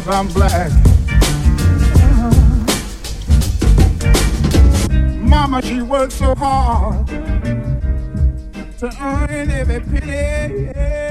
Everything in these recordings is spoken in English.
cause I'm black. Mama, she worked so hard to earn every penny.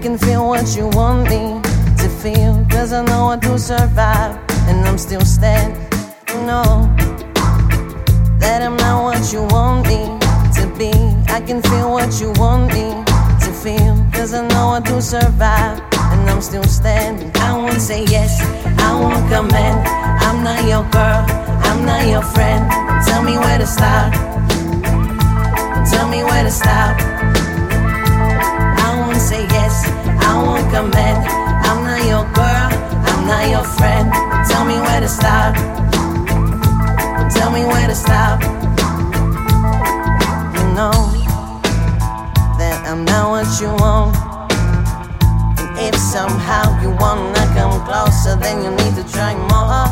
can feel what you want me to feel. Cause I know I do survive, and I'm still standing. No, that I'm not what you want me to be. I can feel what you want me to feel. Cause I know I do survive, and I'm still standing. I won't say yes, I won't comment. I'm not your girl, I'm not your friend. Tell me where to start. Tell me where to stop. I won't commit. I'm not your girl, I'm not your friend. Tell me where to stop. Tell me where to stop. You know that I'm not what you want. And if somehow you wanna come closer, then you need to try more.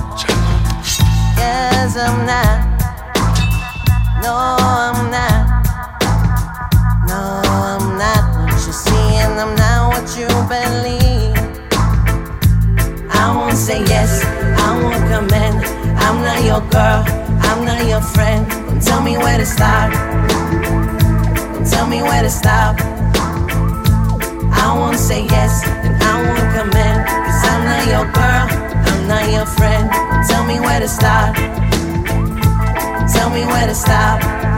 Yes, I'm not. No, I'm not. what you believe. I won't say yes, I won't command. I'm not your girl, I'm not your friend. Don't tell me where to start. Don't tell me where to stop. I won't say yes, and I won't command. Cause I'm not your girl, I'm not your friend. Don't tell me where to start. Don't tell me where to stop.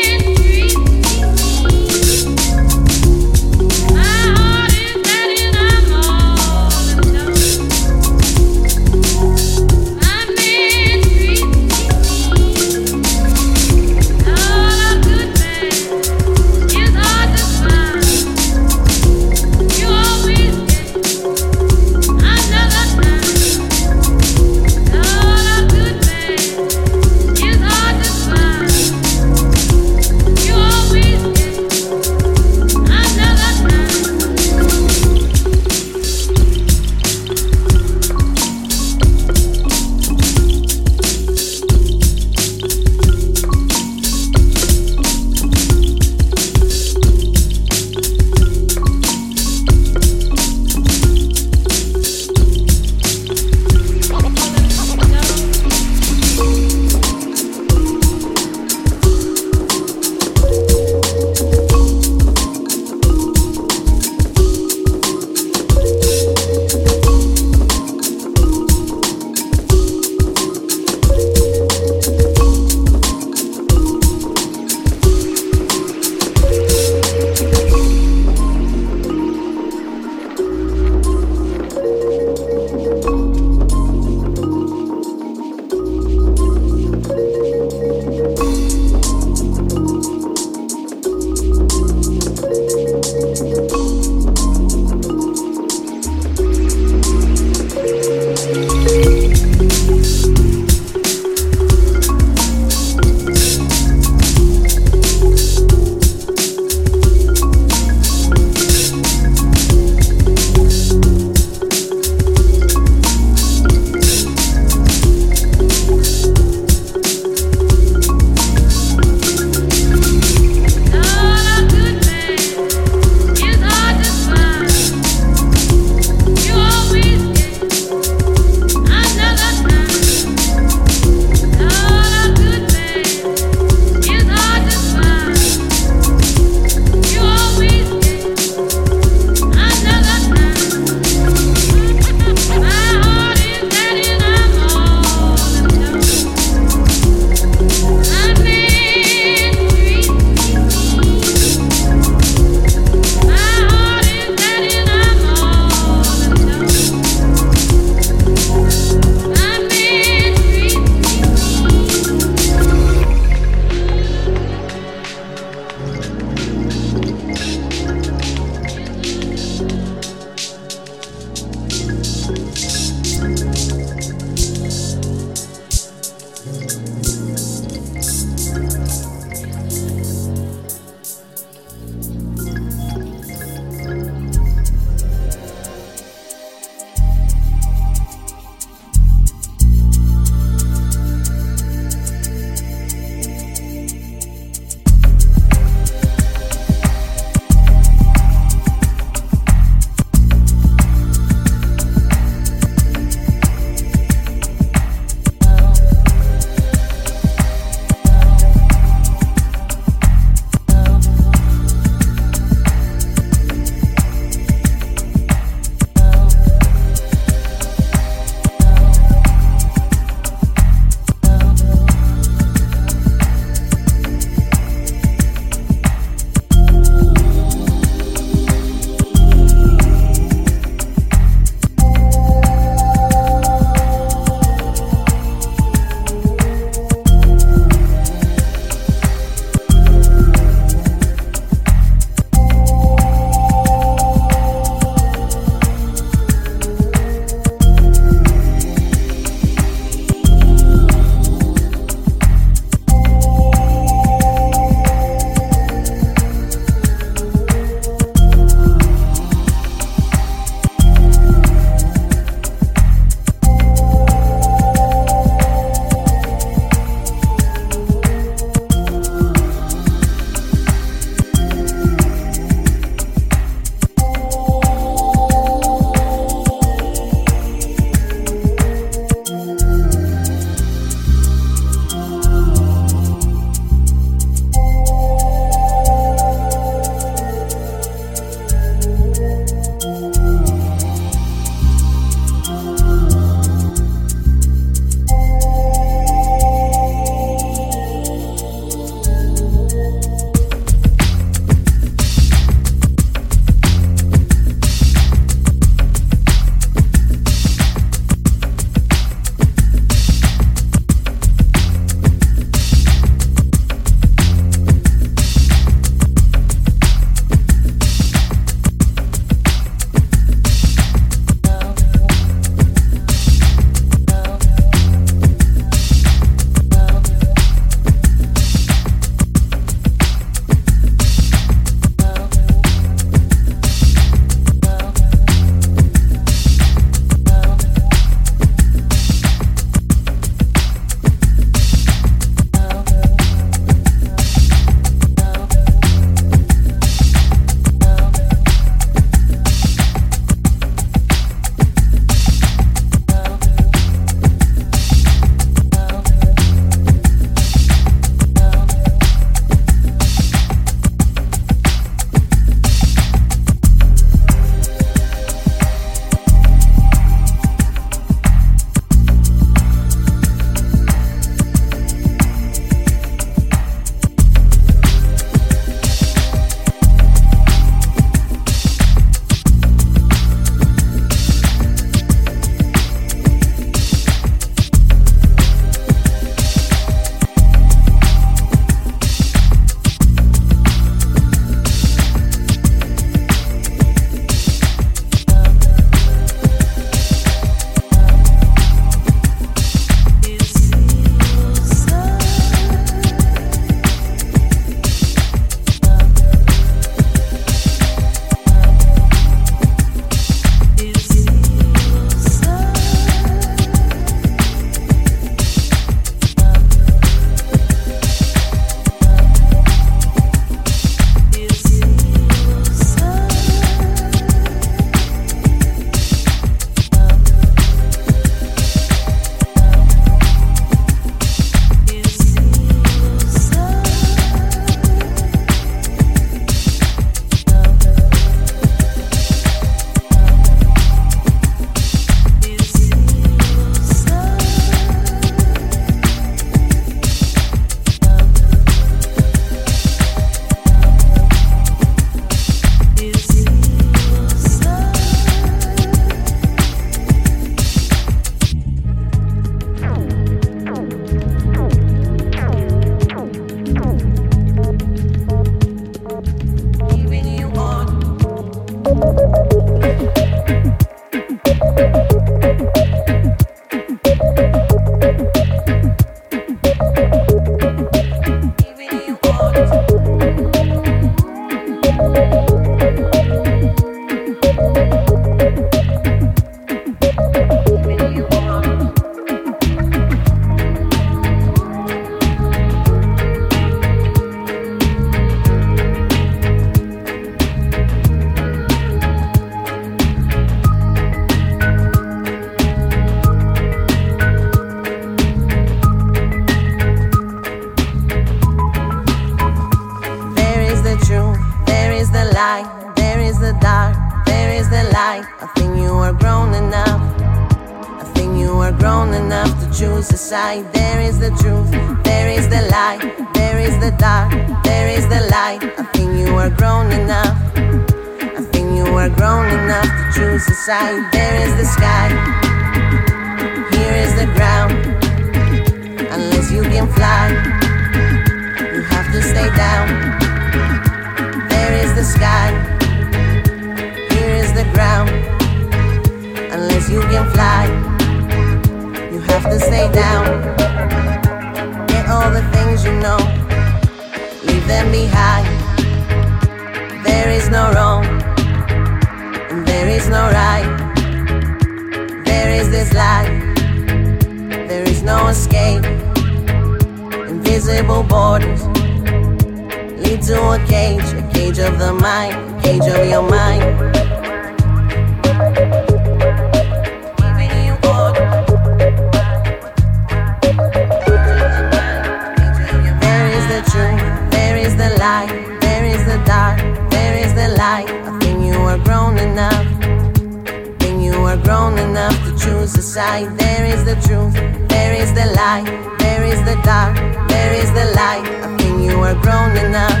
inside. There is the truth, there is the light, there is the dark, there is the light. I think you are grown enough.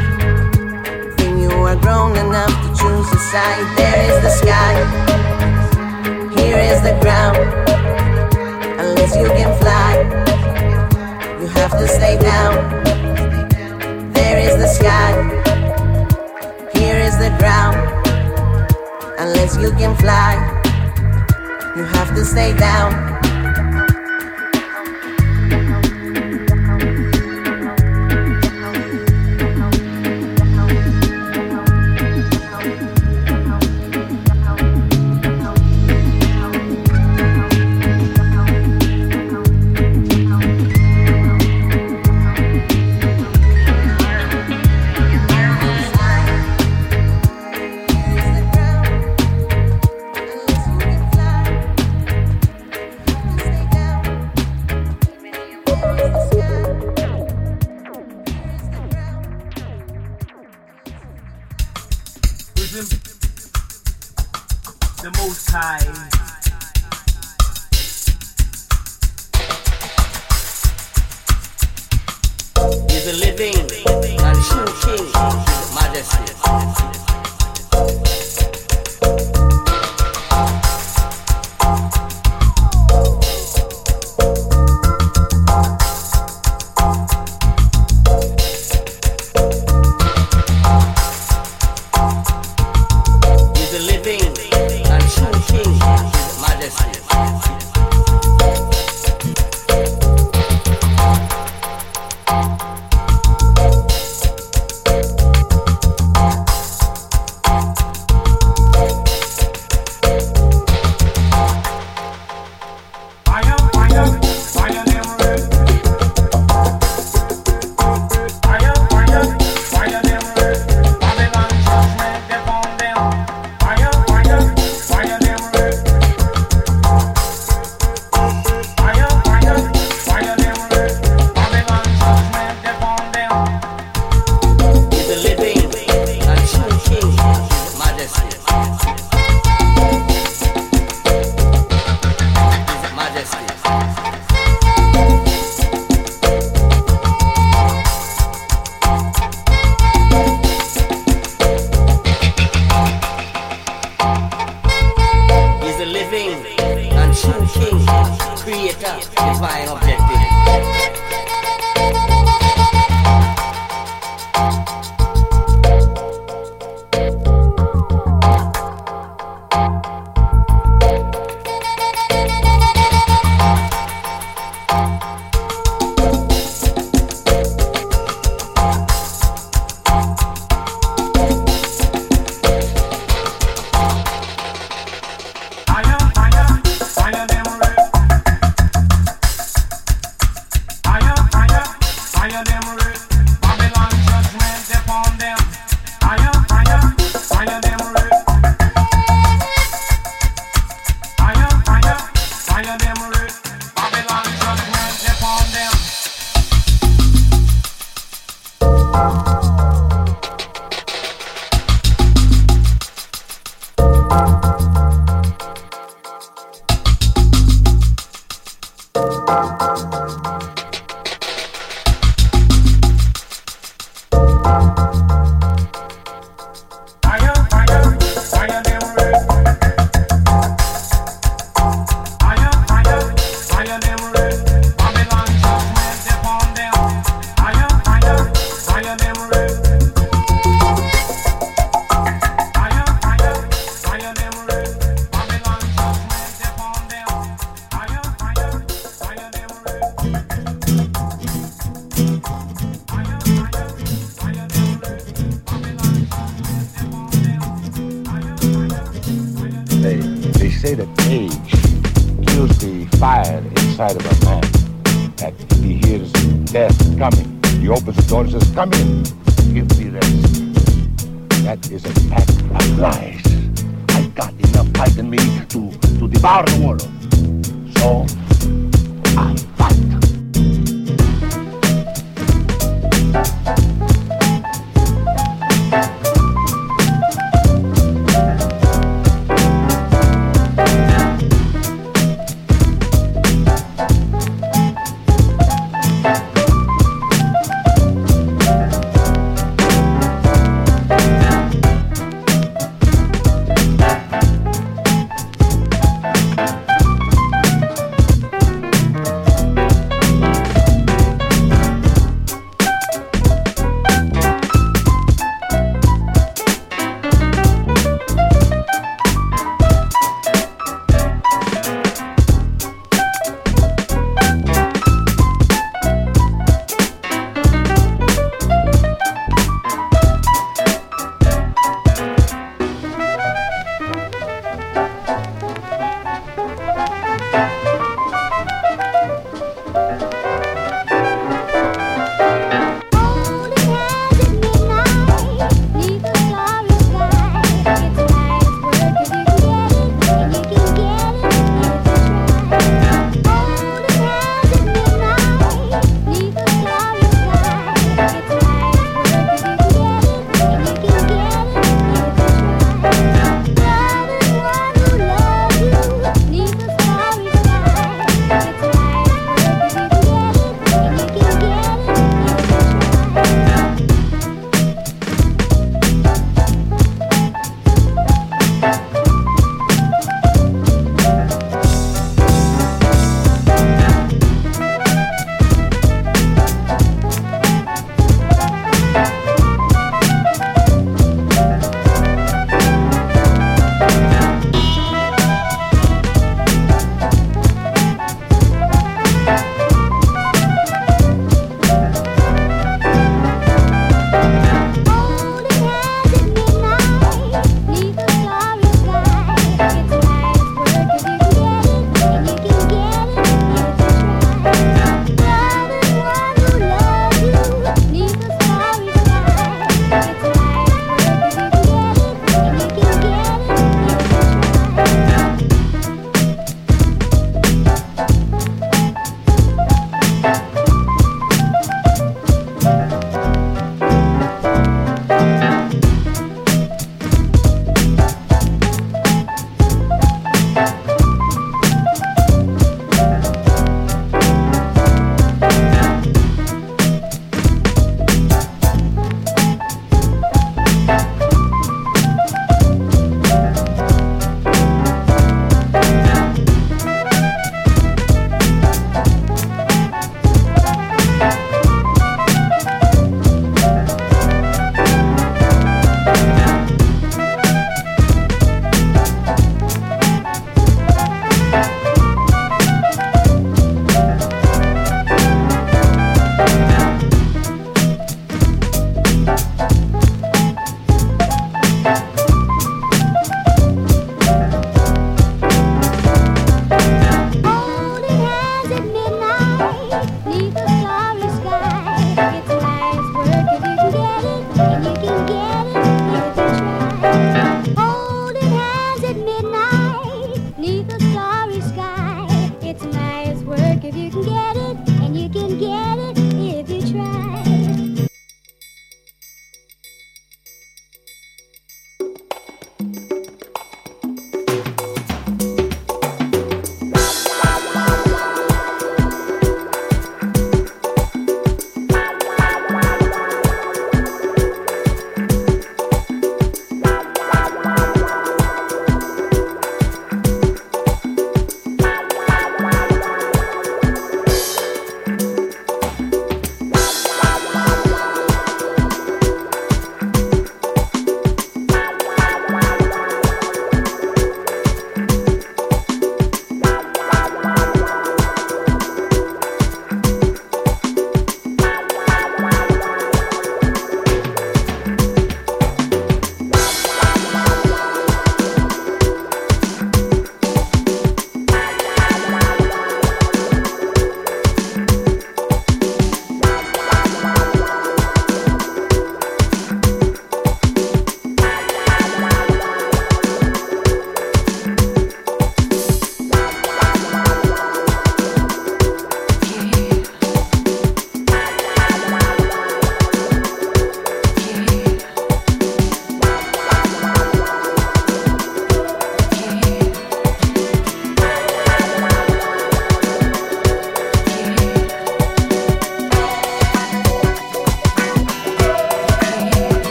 I think you are grown enough to choose a side. There is the sky, here is the ground. Unless you can fly, you have to stay down. There is the sky, here is the ground. Unless you can fly. You have to stay down. Death coming, he opens the door and says, Come in, give me rest. That is a pack of lies. I got enough fight in me to, to devour the world. So I